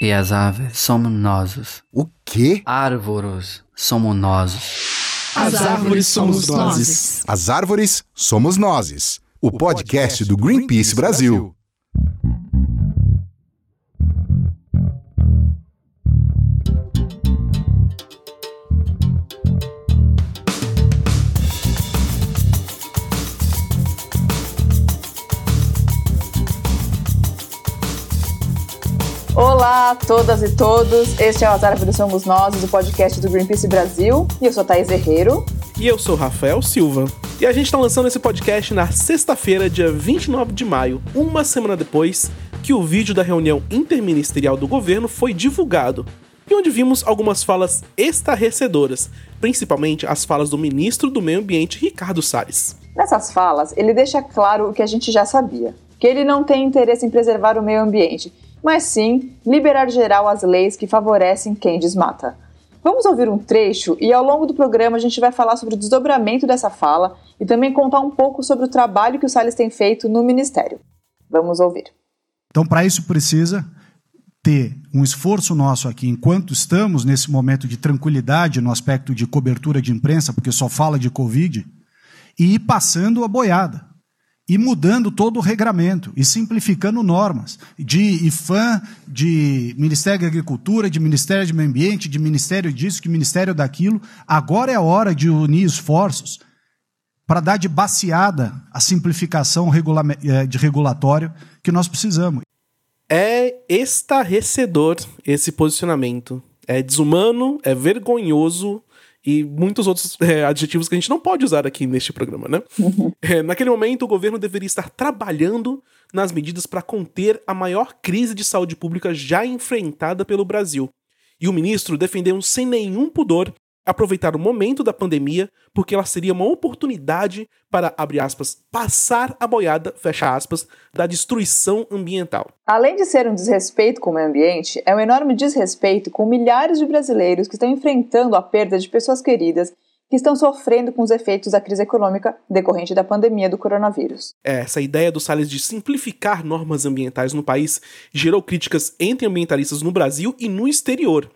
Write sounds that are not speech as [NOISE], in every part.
E as aves somos nós. O quê? Árvores somos nós. As árvores somos nós. As árvores somos nós. O podcast do Greenpeace Brasil. Todas e todos, este é o As Árvores Somos Nós, o podcast do Greenpeace Brasil, e eu sou Thaís Herreiro. E eu sou Rafael Silva. E a gente está lançando esse podcast na sexta-feira, dia 29 de maio, uma semana depois que o vídeo da reunião interministerial do governo foi divulgado, e onde vimos algumas falas estarrecedoras, principalmente as falas do ministro do Meio Ambiente, Ricardo Salles. Nessas falas, ele deixa claro o que a gente já sabia, que ele não tem interesse em preservar o meio ambiente, mas sim liberar geral as leis que favorecem quem desmata. Vamos ouvir um trecho e ao longo do programa a gente vai falar sobre o desdobramento dessa fala e também contar um pouco sobre o trabalho que o Salles tem feito no Ministério. Vamos ouvir. Então, para isso precisa ter um esforço nosso aqui, enquanto estamos nesse momento de tranquilidade no aspecto de cobertura de imprensa, porque só fala de Covid, e ir passando a boiada e mudando todo o regramento e simplificando normas de IFAM, de Ministério da Agricultura, de Ministério do Meio Ambiente, de Ministério disso, de Ministério daquilo. Agora é a hora de unir esforços para dar de baseada a simplificação de regulatório que nós precisamos. É estarrecedor esse posicionamento. É desumano, é vergonhoso, e muitos outros é, adjetivos que a gente não pode usar aqui neste programa, né? [LAUGHS] É, naquele momento, o governo deveria estar trabalhando nas medidas para conter a maior crise de saúde pública já enfrentada pelo Brasil. E o ministro defendeu sem nenhum pudor aproveitar o momento da pandemia, porque ela seria uma oportunidade para, abre aspas, passar a boiada, fecha aspas, da destruição ambiental. Além de ser um desrespeito com o meio ambiente, é um enorme desrespeito com milhares de brasileiros que estão enfrentando a perda de pessoas queridas que estão sofrendo com os efeitos da crise econômica decorrente da pandemia do coronavírus. Essa ideia do Salles de simplificar normas ambientais no país gerou críticas entre ambientalistas no Brasil e no exterior.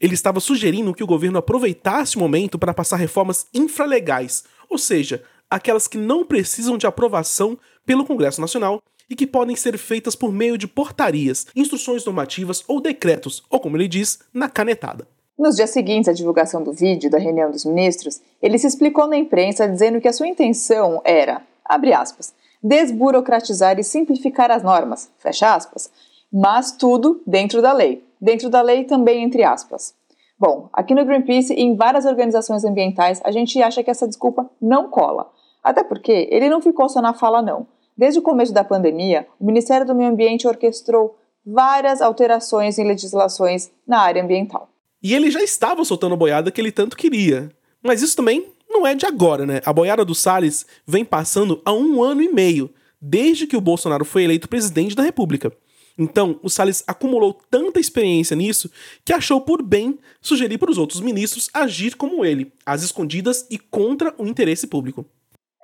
Ele estava sugerindo que o governo aproveitasse o momento para passar reformas infralegais, ou seja, aquelas que não precisam de aprovação pelo Congresso Nacional e que podem ser feitas por meio de portarias, instruções normativas ou decretos, ou como ele diz, na canetada. Nos dias seguintes à divulgação do vídeo da reunião dos ministros, ele se explicou na imprensa dizendo que a sua intenção era, abre aspas, desburocratizar e simplificar as normas, fecha aspas, mas tudo dentro da lei, dentro da lei também entre aspas. Bom, aqui no Greenpeace e em várias organizações ambientais, a gente acha que essa desculpa não cola. Até porque ele não ficou só na fala, não. Desde o começo da pandemia, o Ministério do Meio Ambiente orquestrou várias alterações em legislações na área ambiental. E ele já estava soltando a boiada que ele tanto queria. Mas isso também não é de agora, né? A boiada do Salles vem passando há um ano e meio, desde que o Bolsonaro foi eleito presidente da República. Então, o Salles acumulou tanta experiência nisso que achou por bem sugerir para os outros ministros agir como ele, às escondidas e contra o interesse público.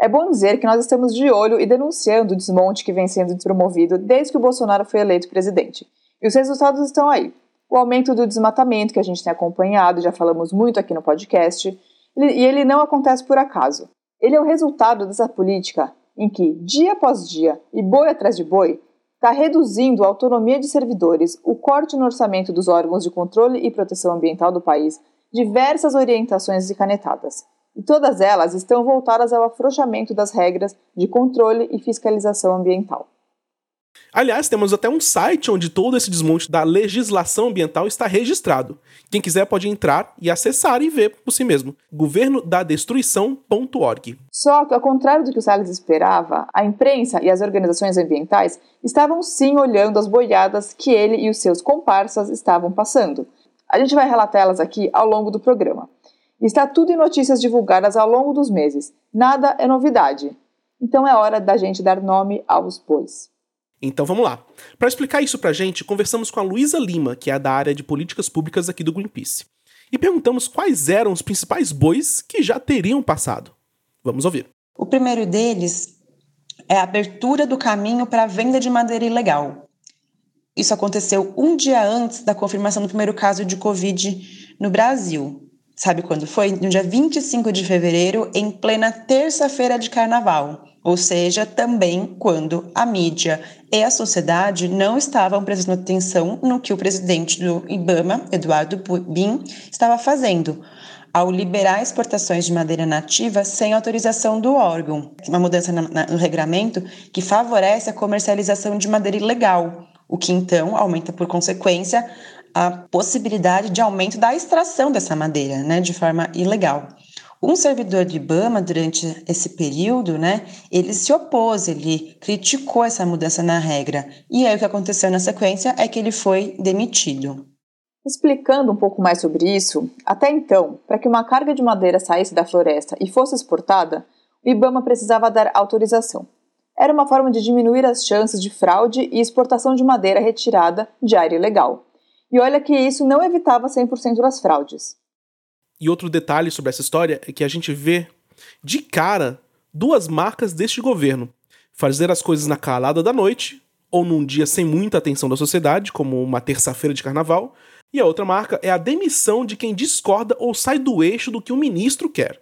É bom dizer que nós estamos de olho e denunciando o desmonte que vem sendo promovido desde que o Bolsonaro foi eleito presidente. E os resultados estão aí. O aumento do desmatamento que a gente tem acompanhado, já falamos muito aqui no podcast, e ele não acontece por acaso. Ele é o resultado dessa política em que, dia após dia e boi atrás de boi, está reduzindo a autonomia de servidores, o corte no orçamento dos órgãos de controle e proteção ambiental do país, diversas orientações e canetadas. E todas elas estão voltadas ao afrouxamento das regras de controle e fiscalização ambiental. Aliás, temos até um site onde todo esse desmonte da legislação ambiental está registrado. Quem quiser pode entrar e acessar e ver por si mesmo. governodadestruição.org. Só que, ao contrário do que o Salles esperava, a imprensa e as organizações ambientais estavam sim olhando as boiadas que ele e os seus comparsas estavam passando. A gente vai relatar elas aqui ao longo do programa. Está tudo em notícias divulgadas ao longo dos meses. Nada é novidade. Então é hora da gente dar nome aos bois. Então vamos lá. Para explicar isso pra gente, conversamos com a Luísa Lima, que é da área de políticas públicas aqui do Greenpeace. E perguntamos quais eram os principais bois que já teriam passado. Vamos ouvir. O primeiro deles é a abertura do caminho para a venda de madeira ilegal. isso aconteceu um dia antes da confirmação do primeiro caso de Covid no Brasil. Sabe quando foi? No dia 25 de fevereiro, em plena terça-feira de carnaval. Ou seja, também quando a mídia e a sociedade não estavam prestando atenção no que o presidente do IBAMA, Eduardo Bin, estava fazendo ao liberar exportações de madeira nativa sem autorização do órgão. Uma mudança no regramento que favorece a comercialização de madeira ilegal, o que então aumenta, por consequência, a possibilidade de aumento da extração dessa madeira, né, de forma ilegal. Um servidor do IBAMA, durante esse período, né, ele se opôs, ele criticou essa mudança na regra. E aí o que aconteceu na sequência é que ele foi demitido. Explicando um pouco mais sobre isso, até então, para que uma carga de madeira saísse da floresta e fosse exportada, o IBAMA precisava dar autorização. Era uma forma de diminuir as chances de fraude e exportação de madeira retirada de área ilegal. E olha que isso não evitava 100% das fraudes. E outro detalhe sobre essa história é que a gente vê de cara duas marcas deste governo: fazer as coisas na calada da noite, ou num dia sem muita atenção da sociedade, como uma terça-feira de carnaval, e a outra marca é a demissão de quem discorda ou sai do eixo do que o ministro quer.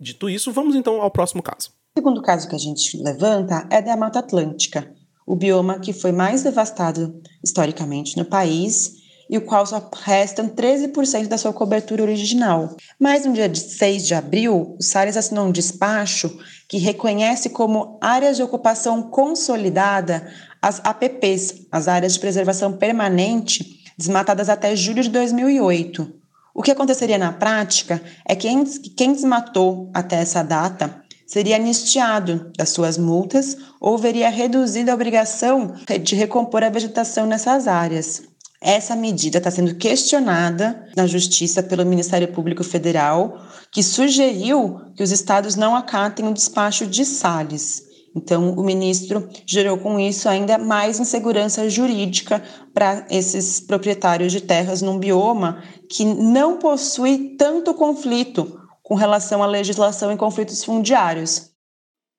Dito isso, vamos então ao próximo caso. O segundo caso que a gente levanta é da Mata Atlântica, o bioma que foi mais devastado historicamente no país e o qual só restam 13% da sua cobertura original. Mas no dia 6 de abril, o Salles assinou um despacho que reconhece como áreas de ocupação consolidada as APPs, as áreas de preservação permanente, desmatadas até julho de 2008. O que aconteceria na prática é que quem desmatou até essa data seria anistiado das suas multas ou veria reduzida a obrigação de recompor a vegetação nessas áreas. Essa medida está sendo questionada na Justiça pelo Ministério Público Federal, que sugeriu que os estados não acatem o despacho de Salles. Então, o ministro gerou com isso ainda mais insegurança jurídica para esses proprietários de terras num bioma que não possui tanto conflito com relação à legislação em conflitos fundiários.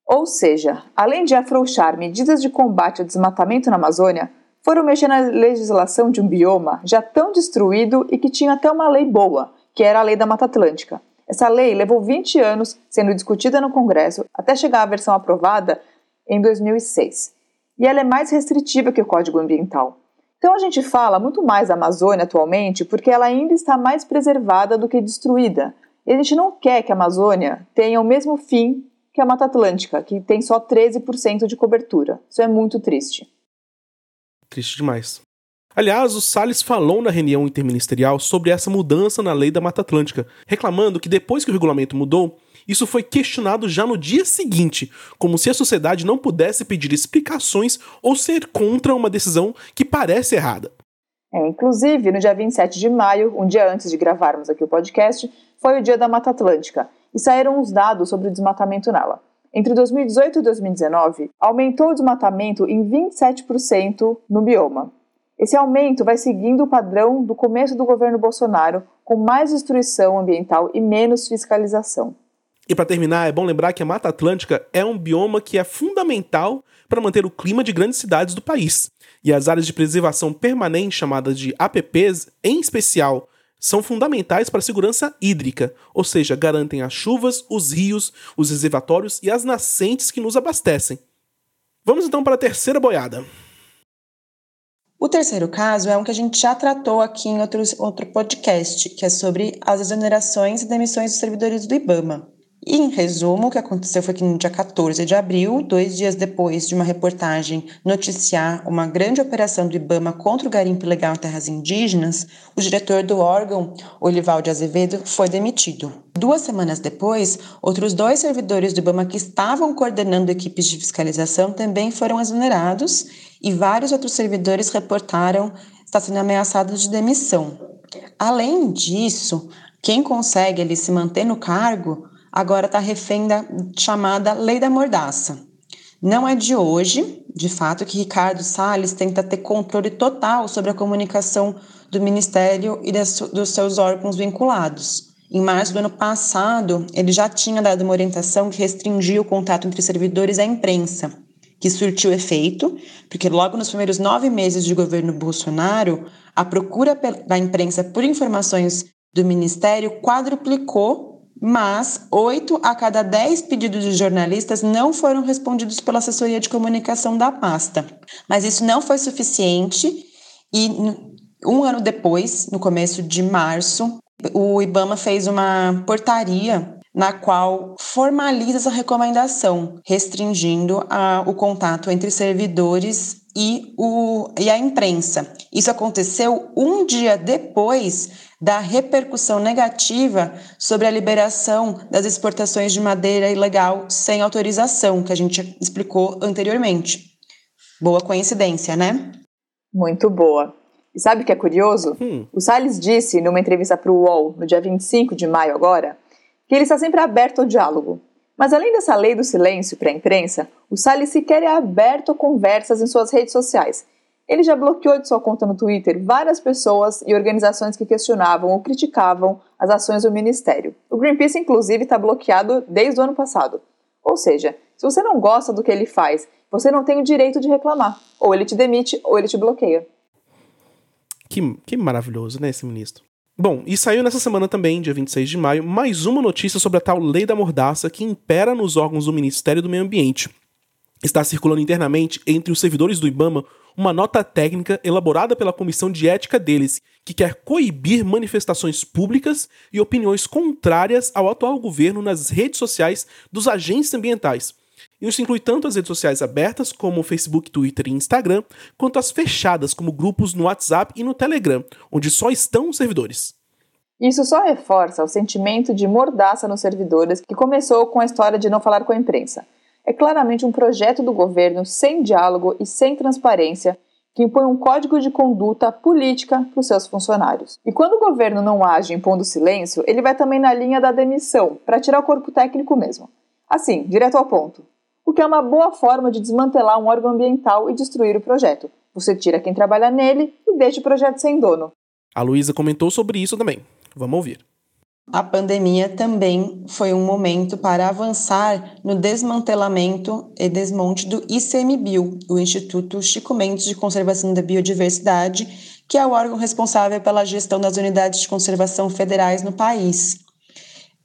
Ou seja, além de afrouxar medidas de combate ao desmatamento na Amazônia, foram mexer na legislação de um bioma já tão destruído e que tinha até uma lei boa, que era a Lei da Mata Atlântica. Essa lei levou 20 anos sendo discutida no Congresso até chegar à versão aprovada em 2006. E ela é mais restritiva que o Código Ambiental. Então a gente fala muito mais da Amazônia atualmente porque ela ainda está mais preservada do que destruída, e a gente não quer que a Amazônia tenha o mesmo fim que a Mata Atlântica, que tem só 13% de cobertura. Isso é muito triste. Triste demais. Aliás, o Salles falou na reunião interministerial sobre essa mudança na lei da Mata Atlântica, reclamando que depois que o regulamento mudou, isso foi questionado já no dia seguinte, como se a sociedade não pudesse pedir explicações ou ser contra uma decisão que parece errada. É, inclusive, no dia 27 de maio, um dia antes de gravarmos aqui o podcast, foi o dia da Mata Atlântica e saíram os dados sobre o desmatamento nela. Entre 2018 e 2019, aumentou o desmatamento em 27% no bioma. Esse aumento vai seguindo o padrão do começo do governo Bolsonaro, com mais destruição ambiental e menos fiscalização. E para terminar, é bom lembrar que a Mata Atlântica é um bioma que é fundamental para manter o clima de grandes cidades do país e as áreas de preservação permanente, chamadas de APPs, em especial, são fundamentais para a segurança hídrica, ou seja, garantem as chuvas, os rios, os reservatórios e as nascentes que nos abastecem. Vamos então para a terceira boiada. O terceiro caso é um que a gente já tratou aqui em outro, outro podcast, que é sobre as exonerações e demissões dos servidores do IBAMA. E, em resumo, o que aconteceu foi que no dia 14 de abril, dois dias depois de uma reportagem noticiar uma grande operação do Ibama contra o garimpo ilegal em terras indígenas, o diretor do órgão, Olivaldo Azevedo, foi demitido. Duas semanas depois, outros dois servidores do Ibama que estavam coordenando equipes de fiscalização também foram exonerados e vários outros servidores reportaram estar sendo ameaçados de demissão. Além disso, quem consegue se manter no cargo agora está refém da chamada Lei da Mordaça. Não é de hoje, de fato, que Ricardo Salles tenta ter controle total sobre a comunicação do Ministério e dos seus órgãos vinculados. Em março do ano passado, ele já tinha dado uma orientação que restringia o contato entre servidores e a imprensa, que surtiu efeito, porque logo nos primeiros nove meses de governo Bolsonaro, a procura da imprensa por informações do Ministério quadruplicou, mas oito a cada dez pedidos de jornalistas não foram respondidos pela assessoria de comunicação da pasta. Mas isso não foi suficiente e um ano depois, no começo de março, o IBAMA fez uma portaria na qual formaliza essa recomendação, restringindo a, o contato entre servidores e, o, e a imprensa. Isso aconteceu um dia depois da repercussão negativa sobre a liberação das exportações de madeira ilegal sem autorização, que a gente explicou anteriormente. Boa coincidência, né? Muito boa. E sabe o que é curioso? Hum. O Salles disse numa entrevista para o UOL no dia 25 de maio agora que ele está sempre aberto ao diálogo. Mas além dessa lei do silêncio para a imprensa, o Salles sequer é aberto a conversas em suas redes sociais. Ele já bloqueou de sua conta no Twitter várias pessoas e organizações que questionavam ou criticavam as ações do ministério. O Greenpeace, inclusive, está bloqueado desde o ano passado. Ou seja, se você não gosta do que ele faz, você não tem o direito de reclamar. Ou ele te demite, ou ele te bloqueia. Que, que maravilhoso, né, esse ministro? Bom, e saiu nessa semana também, dia 26 de maio, mais uma notícia sobre a tal lei da mordaça que impera nos órgãos do Ministério do Meio Ambiente. Está circulando internamente entre os servidores do IBAMA uma nota técnica elaborada pela comissão de ética deles, que quer coibir manifestações públicas e opiniões contrárias ao atual governo nas redes sociais dos agentes ambientais. Isso inclui tanto as redes sociais abertas, como Facebook, Twitter e Instagram, quanto as fechadas, como grupos no WhatsApp e no Telegram, onde só estão os servidores. Isso só reforça o sentimento de mordaça nos servidores que começou com a história de não falar com a imprensa. É claramente um projeto do governo sem diálogo e sem transparência que impõe um código de conduta política para os seus funcionários. E quando o governo não age impondo silêncio, ele vai também na linha da demissão, para tirar o corpo técnico mesmo. Assim, direto ao ponto o que é uma boa forma de desmantelar um órgão ambiental e destruir o projeto. Você tira quem trabalha nele e deixa o projeto sem dono. A Luísa comentou sobre isso também. Vamos ouvir. A pandemia também foi um momento para avançar no desmantelamento e desmonte do ICMBio, o Instituto Chico Mendes de Conservação da Biodiversidade, que é o órgão responsável pela gestão das unidades de conservação federais no país.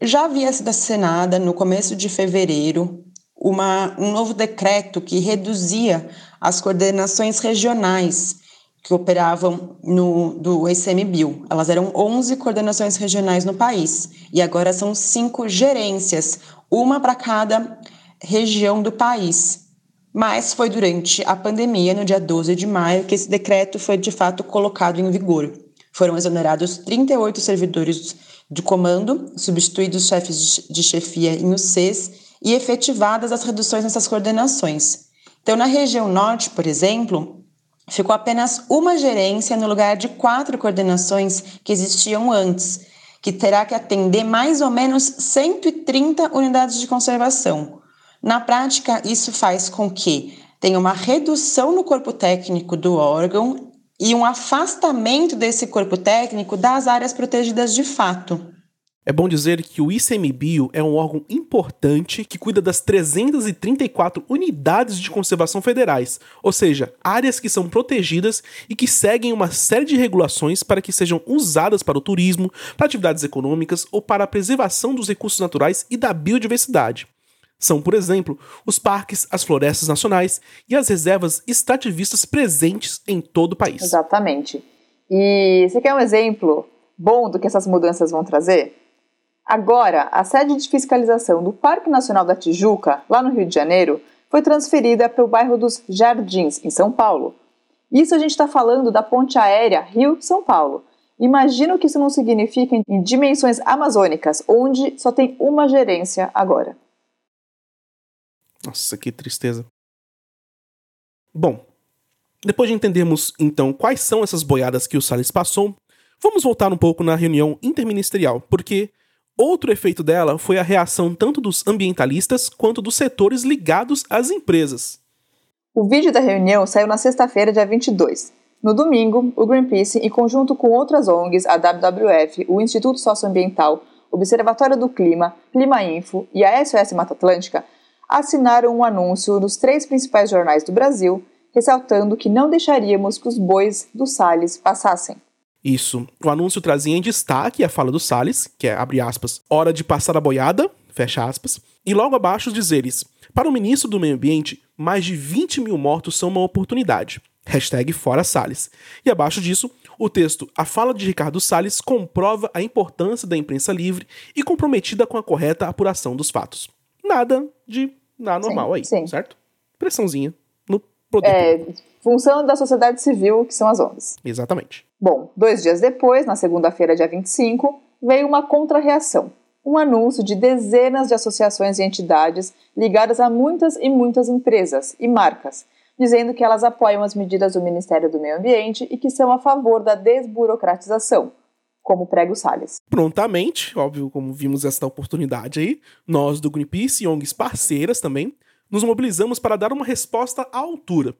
Já havia sido assinada no começo de fevereiro uma, um novo decreto que reduzia as coordenações regionais que operavam no, do ICMBio. Elas eram 11 coordenações regionais no país e agora são cinco gerências, uma para cada região do país. Mas foi durante a pandemia, no dia 12 de maio, que esse decreto foi de fato colocado em vigor. Foram exonerados 38 servidores de comando, substituídos chefes de chefia em UCs e efetivadas as reduções nessas coordenações. Então, na região norte, por exemplo, ficou apenas uma gerência no lugar de quatro coordenações que existiam antes, que terá que atender mais ou menos 130 unidades de conservação. Na prática, isso faz com que tenha uma redução no corpo técnico do órgão e um afastamento desse corpo técnico das áreas protegidas de fato. É bom dizer que o ICMBio é um órgão importante que cuida das 334 unidades de conservação federais, ou seja, áreas que são protegidas e que seguem uma série de regulações para que sejam usadas para o turismo, para atividades econômicas ou para a preservação dos recursos naturais e da biodiversidade. São, por exemplo, os parques, as florestas nacionais e as reservas extrativistas presentes em todo o país. Exatamente. E você quer um exemplo bom do que essas mudanças vão trazer? Agora, a sede de fiscalização do Parque Nacional da Tijuca, lá no Rio de Janeiro, foi transferida para o bairro dos Jardins, em São Paulo. Isso a gente está falando da ponte aérea Rio-São Paulo. Imagina o que isso não significa em dimensões amazônicas, onde só tem uma gerência agora. Nossa, que tristeza. Bom, depois de entendermos então quais são essas boiadas que o Salles passou, vamos voltar um pouco na reunião interministerial, porque Outro efeito dela foi a reação tanto dos ambientalistas quanto dos setores ligados às empresas. O vídeo da reunião saiu na sexta-feira, dia 22. No domingo, o Greenpeace, em conjunto com outras ONGs, a WWF, o Instituto Socioambiental, Observatório do Clima, Clima Info e a SOS Mata Atlântica, assinaram um anúncio nos três principais jornais do Brasil, ressaltando que não deixaríamos que os bois do Salles passassem. Isso. O anúncio trazia em destaque a fala do Salles, que é, abre aspas, hora de passar a boiada, fecha aspas, e logo abaixo os dizeres, para o ministro do Meio Ambiente, mais de 20 mil mortos são uma oportunidade. Hashtag fora Salles. E abaixo disso, o texto A fala de Ricardo Salles comprova a importância da imprensa livre e comprometida com a correta apuração dos fatos. Nada de nada normal sim, aí, sim. certo? Pressãozinha produto. É, função da sociedade civil, que são as ONGs. Exatamente. Bom, dois dias depois, na segunda-feira, dia 25, veio uma contra-reação. Um anúncio de dezenas de associações e entidades ligadas a muitas e muitas empresas e marcas, dizendo que elas apoiam as medidas do Ministério do Meio Ambiente e que são a favor da desburocratização, como prega o Salles. Prontamente, óbvio, como vimos esta oportunidade aí, nós do Greenpeace e ONGs parceiras também, nos mobilizamos para dar uma resposta à altura.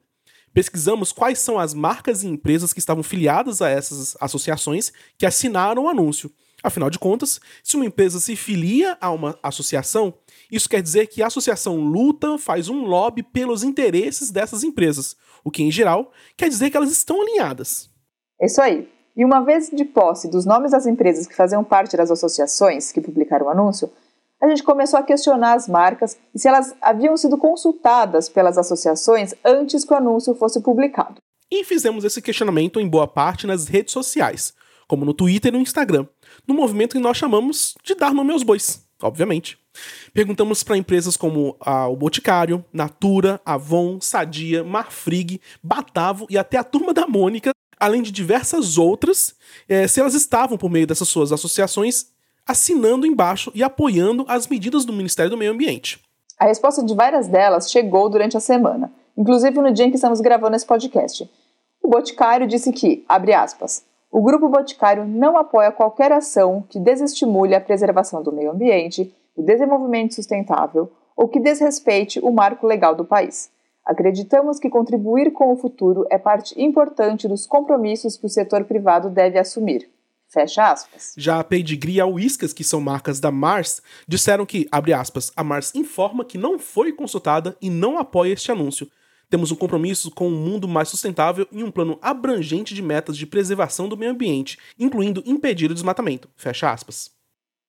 Pesquisamos quais são as marcas e empresas que estavam filiadas a essas associações que assinaram o anúncio. Afinal de contas, se uma empresa se filia a uma associação, isso quer dizer que a associação luta, faz um lobby pelos interesses dessas empresas, o que, em geral, quer dizer que elas estão alinhadas. Isso aí. E uma vez de posse dos nomes das empresas que faziam parte das associações que publicaram o anúncio, a gente começou a questionar as marcas e se elas haviam sido consultadas pelas associações antes que o anúncio fosse publicado. E fizemos esse questionamento em boa parte nas redes sociais, como no Twitter e no Instagram, no movimento que nós chamamos de dar nome aos bois, obviamente. Perguntamos para empresas como a, o Boticário, Natura, Avon, Sadia, Marfrig, Batavo e até a Turma da Mônica, além de diversas outras, é, se elas estavam por meio dessas suas associações assinando embaixo e apoiando as medidas do Ministério do Meio Ambiente. A resposta de várias delas chegou durante a semana, inclusive no dia em que estamos gravando esse podcast. O Boticário disse que, abre aspas, o Grupo Boticário não apoia qualquer ação que desestimule a preservação do meio ambiente, o desenvolvimento sustentável ou que desrespeite o marco legal do país. Acreditamos que contribuir com o futuro é parte importante dos compromissos que o setor privado deve assumir. Fecha aspas. Já a Pedigree e a Whiskas, que são marcas da Mars, disseram que, abre aspas, a Mars informa que não foi consultada e não apoia este anúncio. Temos um compromisso com um mundo mais sustentável e um plano abrangente de metas de preservação do meio ambiente, incluindo impedir o desmatamento. Fecha aspas.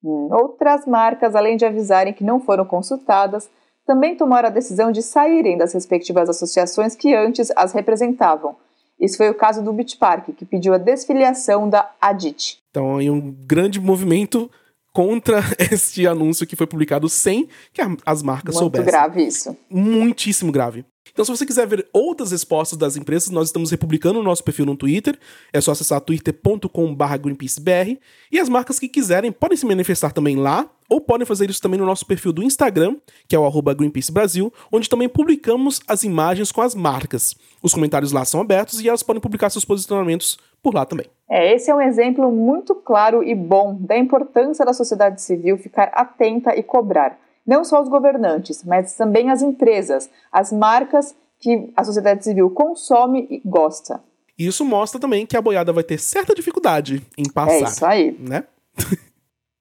Hum, outras marcas, além de avisarem que não foram consultadas, também tomaram a decisão de saírem das respectivas associações que antes as representavam. Isso foi o caso do Beach Park, que pediu a desfiliação da ADIT. Então, aí um grande movimento contra [LAUGHS] este anúncio que foi publicado sem que as marcas Muito soubessem. Muito grave isso. Muitíssimo grave. Então, se você quiser ver outras respostas das empresas, nós estamos republicando o nosso perfil no Twitter. É só acessar twitter.com.br GreenpeaceBR. E as marcas que quiserem podem se manifestar também lá, ou podem fazer isso também no nosso perfil do Instagram, que é o arroba Greenpeace Brasil, onde também publicamos as imagens com as marcas. Os comentários lá são abertos e elas podem publicar seus posicionamentos por lá também. É, esse é um exemplo muito claro e bom da importância da sociedade civil ficar atenta e cobrar não só os governantes, mas também as empresas, as marcas que a sociedade civil consome e gosta. Isso mostra também que a boiada vai ter certa dificuldade em passar. É isso aí. Né? [LAUGHS]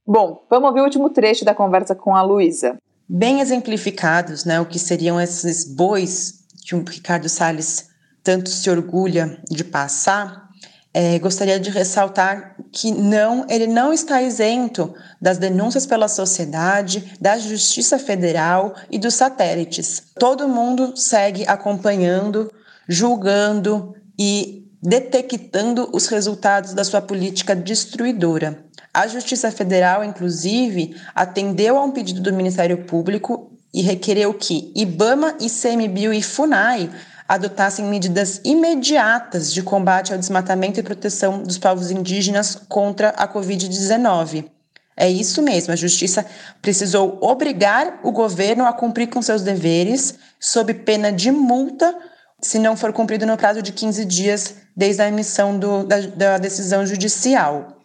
Bom, vamos ouvir o último trecho da conversa com a Luísa. Bem exemplificados, né, o que seriam esses bois que o Ricardo Salles tanto se orgulha de passar, é, gostaria de ressaltar que não, ele não está isento das denúncias pela sociedade, da Justiça Federal e dos satélites. Todo mundo segue acompanhando, julgando e detectando os resultados da sua política destruidora. A Justiça Federal, inclusive, atendeu a um pedido do Ministério Público e requereu que IBAMA, ICMBio e FUNAI adotassem medidas imediatas de combate ao desmatamento e proteção dos povos indígenas contra a Covid-19. É isso mesmo, a Justiça precisou obrigar o governo a cumprir com seus deveres, sob pena de multa, se não for cumprido no prazo de 15 dias desde a emissão do, da, da decisão judicial.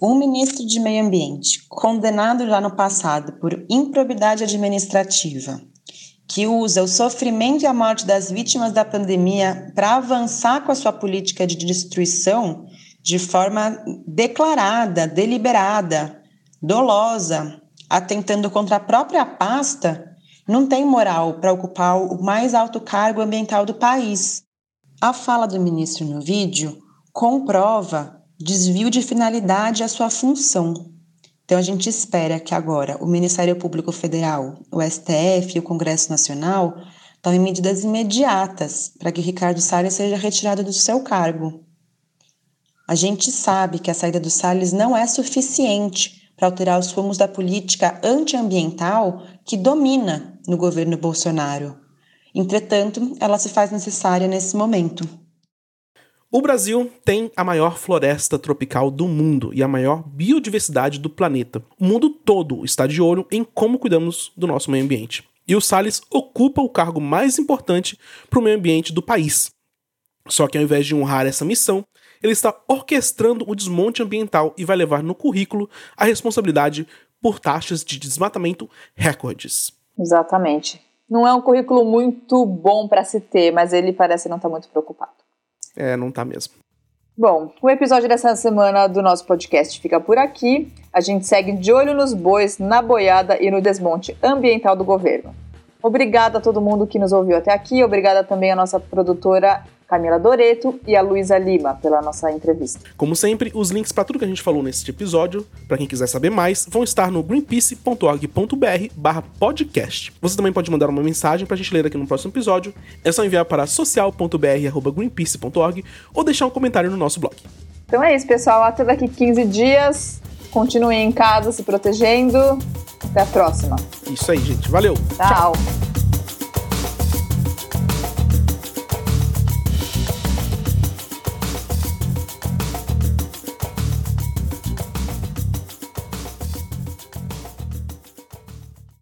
Um ministro de Meio Ambiente, condenado já no passado por improbidade administrativa, que usa o sofrimento e a morte das vítimas da pandemia para avançar com a sua política de destruição de forma declarada, deliberada, dolosa, atentando contra a própria pasta não tem moral para ocupar o mais alto cargo ambiental do país. A fala do ministro no vídeo comprova desvio de finalidade à sua função. Então a gente espera que agora o Ministério Público Federal, o STF e o Congresso Nacional tomem medidas imediatas para que Ricardo Salles seja retirado do seu cargo. A gente sabe que a saída do Salles não é suficiente para alterar os rumos da política antiambiental que domina no governo Bolsonaro. Entretanto, ela se faz necessária nesse momento. O Brasil tem a maior floresta tropical do mundo e a maior biodiversidade do planeta. O mundo todo está de olho em como cuidamos do nosso meio ambiente. E o Salles ocupa o cargo mais importante para o meio ambiente do país. Só que ao invés de honrar essa missão, ele está orquestrando o desmonte ambiental e vai levar no currículo a responsabilidade por taxas de desmatamento recordes. Exatamente. Não é um currículo muito bom para se ter, mas ele parece não estar tá muito preocupado. É, não tá mesmo. Bom, o episódio dessa semana do nosso podcast fica por aqui. A gente segue de olho nos bois, na boiada e no desmonte ambiental do governo. Obrigada a todo mundo que nos ouviu até aqui. Obrigada também à nossa produtora Camila Doreto e a Luísa Lima pela nossa entrevista. Como sempre, os links para tudo que a gente falou neste episódio, para quem quiser saber mais, vão estar no greenpeace.org.br/podcast. Você também pode mandar uma mensagem para a gente ler aqui no próximo episódio. É só enviar para social.br@greenpeace.org ou deixar um comentário no nosso blog. Então é isso, pessoal. Até daqui 15 dias. Continuem em casa se protegendo. Até a próxima. Isso aí, gente. Valeu. Tchau. Tchau.